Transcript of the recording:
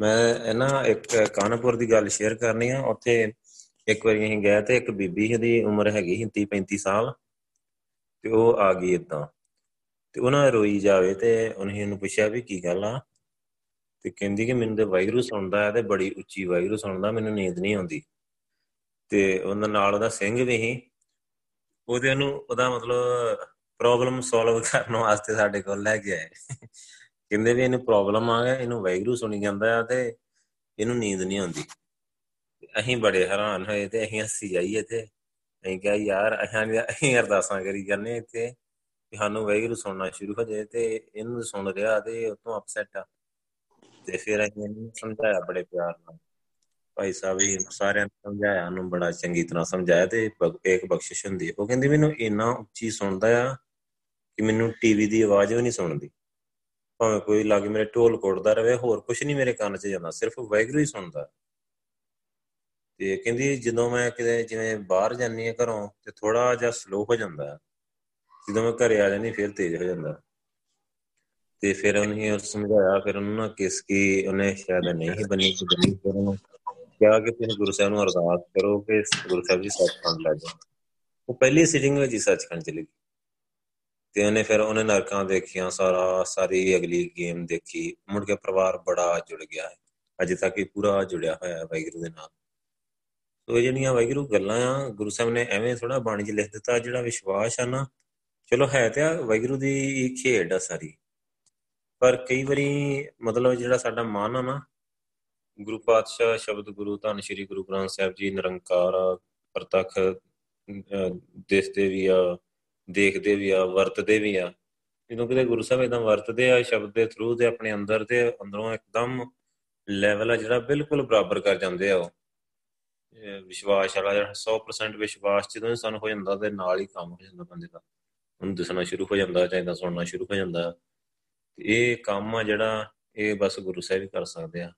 ਮੈਂ ਇਹ ਨਾ ਇੱਕ ਕਾਨਪੁਰ ਦੀ ਗੱਲ ਸ਼ੇਅਰ ਕਰਨੀ ਆ। ਉੱਥੇ ਇੱਕ ਵਾਰੀ ਅਸੀਂ ਗਏ ਤੇ ਇੱਕ ਬੀਬੀ ਦੀ ਉਮਰ ਹੈਗੀ ਸੀ 30 35 ਸਾਲ, ਤੇ ਉਹ ਆ ਗਈ ਇਦਾਂ ਤੇ ਉਹਨਾਂ ਰੋਈ ਜਾਵੇ ਤੇ ਉਹਨੇ ਇਹਨੂੰ ਪੁੱਛਿਆ ਵੀ ਕੀ ਗੱਲ ਆ? ਤੇ ਕਹਿੰਦੀ ਕਿ ਮੈਨੂੰ ਤੇ ਵਾਇਰੂ ਸੁਣਦਾ ਹੈ ਤੇ ਬੜੀ ਉੱਚੀ ਵਾਇਰੂ ਸੁਣਦਾ ਮੈਨੂੰ ਨੀਂਦ ਨਹੀਂ ਆਉਂਦੀ। ਤੇ ਉਹਨਾਂ ਨਾਲ ਉਹਦਾ ਸਿੰਘ ਵੀ ਸੀ। ਉਹਦੇ ਉਹਨੂੰ ਉਹਦਾ ਮਤਲਬ ਪ੍ਰੋਬਲਮ ਸੋਲਵ ਕਰਨ ਵਾਸਤੇ ਸਾਡੇ ਕੋਲ ਲੈ ਕੇ ਆਏ। ਕਹਿੰਦੇ ਵੀ ਇਹਨੂੰ ਪ੍ਰੋਬਲਮ ਆ ਗਿਆ, ਇਹਨੂੰ ਵਾਇਰੂ ਸੁਣੀ ਜਾਂਦਾ ਆ ਤੇ ਇਹਨੂੰ ਨੀਂਦ ਨਹੀਂ ਆਉਂਦੀ। ਅਸੀਂ ਬੜੇ ਹੈਰਾਨ ਹੋਏ ਤੇ ਅਸੀਂ ਹੱਸੀ ਜਾਈਏ ਤੇ ਅਸੀਂ ਕਿਹਾ, ਯਾਰ, ਅਸੀਂ ਅਸੀਂ ਅਰਦਾਸਾਂ ਕਰੀ ਜਾਂਦੇ ਇੱਥੇ ਕਿ ਸਾਨੂੰ ਵਾਹਿਗੁਰੂ ਸੁਣਨਾ ਸ਼ੁਰੂ ਹੋ ਜਾਏ ਤੇ ਇਹਨੂੰ ਸੁਣ ਰਿਹਾ ਤੇ ਉਤੋਂ ਅਪਸੈਟ ਆ। ਤੇ ਫਿਰ ਅਸੀਂ ਇਹਨੂੰ ਸਮਝਾਇਆ ਬੜੇ ਪਿਆਰ ਨਾਲ। ਭਾਈ ਸਾਹਿਬ ਵੀ ਸਾਰਿਆਂ ਨੂੰ ਸਮਝਾਇਆ, ਉਹਨੂੰ ਬੜਾ ਚੰਗੀ ਤਰ੍ਹਾਂ ਸਮਝਾਇਆ ਤੇ ਇੱਕ ਬਖਸ਼ਿਸ਼ ਹੁੰਦੀ ਉਹ ਕਹਿੰਦੀ, ਮੈਨੂੰ ਇੰਨਾ ਉੱਚੀ ਸੁਣਦਾ ਆ ਕਿ ਮੈਨੂੰ ਟੀਵੀ ਦੀ ਆਵਾਜ਼ ਵੀ ਨਹੀਂ ਸੁਣਦੀ। ਭਾਵੇਂ ਕੋਈ ਲੱਗ ਮੇਰੇ ਢੋਲ ਕੋੜਦਾ ਰਵੇ, ਹੋਰ ਕੁਝ ਨਹੀਂ ਮੇਰੇ ਕੰਨ 'ਚ ਜਾਂਦਾ, ਸਿਰਫ ਵਾਹਿਗੁਰੂ ਹੀ ਸੁਣਦਾ। ਤੇ ਕਹਿੰਦੀ ਜਦੋਂ ਮੈਂ ਕਿਤੇ ਜਿਵੇਂ ਬਾਹਰ ਜਾਂਦੀ ਆ ਘਰੋਂ, ਤੇ ਥੋੜਾ ਜਿਹਾ ਸਲੋ ਹੋ ਜਾਂਦਾ। ਜਦੋਂ ਮੈਂ ਘਰੇ ਆ ਜਾਂਦੀ, ਫਿਰ ਤੇਜ਼ ਹੋ ਜਾਂਦਾ। ਤੇ ਫਿਰ ਉਹਨੇ ਸਮਝਾਇਆ, ਫਿਰ ਉਹਨੂੰ ਨਾ ਕਿਸ ਕੀ ਉਹਨੇ ਸ਼ਾਇਦ ਨਹੀਂ ਬਣੀ ਕਿ ਬਣੀ ਫਿਰ ਉਹਨੂੰ ਕਿਹਾ ਕਿ ਤੁਸੀਂ ਗੁਰੂ ਸਾਹਿਬ ਨੂੰ ਅਰਦਾਸ ਕਰੋ ਕਿ ਗੁਰੂ ਸਾਹਿਬ ਜੀ ਸੱਚਖੰਡ ਲੈ ਜਾਓ। ਉਹ ਪਹਿਲੀ ਸਿਟਿੰਗ ਵਿੱਚ ਹੀ ਸੱਚਖੰਡ ਚਲੀ ਗਈ। ਤੇ ਉਹਨੇ ਫਿਰ ਉਹਨੇ ਨਰਕਾਂ ਦੇਖੀਆਂ, ਸਾਰਾ, ਸਾਰੀ ਅਗਲੀ ਗੇਮ ਦੇਖੀ। ਮੁੜ ਕੇ ਪਰਿਵਾਰ ਬੜਾ ਜੁੜ ਗਿਆ ਹੈ। ਅਜੇ ਤੱਕ ਇਹ ਪੂਰਾ ਜੁੜਿਆ ਹੋਇਆ ਹੈ ਵਾਹਿਗੁਰੂ ਦੇ ਨਾਲ। ਸੋ ਜਿਹੜੀਆਂ ਵਾਹਿਗੁਰੂ ਗੱਲਾਂ ਆ, ਗੁਰੂ ਸਾਹਿਬ ਨੇ ਐਵੇਂ ਥੋੜਾ ਬਾਣੀ 'ਚ ਲਿਖ ਦਿੱਤਾ, ਜਿਹੜਾ ਵਿਸ਼ਵਾਸ ਆ ਨਾ, ਚਲੋ ਹੈ ਤੇ ਆ, ਵਾਹਿਗੁਰੂ ਦੀ ਖੇਡ ਆ ਸਾਰੀ। ਪਰ ਕਈ ਵਾਰੀ ਮਤਲਬ ਜਿਹੜਾ ਸਾਡਾ ਮਨ ਆ ਨਾ, ਗੁਰੂ ਪਾਤਸ਼ਾਹ ਸ਼ਬਦ ਗੁਰੂ, ਧੰਨ ਸ਼੍ਰੀ ਗੁਰੂ ਗ੍ਰੰਥ ਸਾਹਿਬ ਜੀ, ਨਿਰੰਕਾਰ ਪ੍ਰਤੱਖ ਦਿਸਦੇ ਵੀ ਆ ਦੇਖਦੇ ਵੀ ਆ, ਵਰਤਦੇ ਵੀ ਆ। ਜਦੋਂ ਕਿਤੇ ਗੁਰੂ ਸਾਹਿਬ ਇਦਾਂ ਵਰਤਦੇ ਆ, ਸ਼ਬਦ ਦੇ ਥਰੂ ਤੇ ਆਪਣੇ ਅੰਦਰ ਤੇ ਅੰਦਰੋਂ ਇੱਕਦਮ ਲੈਵਲ ਆ ਜਿਹੜਾ ਬਿਲਕੁਲ ਬਰਾਬਰ ਕਰ ਜਾਂਦੇ ਆ ਉਹ। ਵਿਸ਼ਵਾਸ ਵਾਲਾ ਜਿਹੜਾ 100% ਵਿਸ਼ਵਾਸ ਜਦੋਂ ਸਾਨੂੰ ਹੋ ਜਾਂਦਾ ਤੇ ਨਾਲ ਹੀ ਕੰਮ ਹੋ ਜਾਂਦਾ ਬੰਦੇ ਦਾ। ਉਹਨੂੰ ਦਿਸਣਾ ਸ਼ੁਰੂ ਹੋ ਜਾਂਦਾ ਚਾਹੀਦਾ ਸੁਣਨਾ ਸ਼ੁਰੂ ਹੋ ਜਾਂਦਾ। ਇਹ ਕੰਮ ਆ ਜਿਹੜਾ ਇਹ ਬਸ ਗੁਰੂ ਸਾਹਿਬ ਹੀ ਕਰ ਸਕਦੇ ਆ।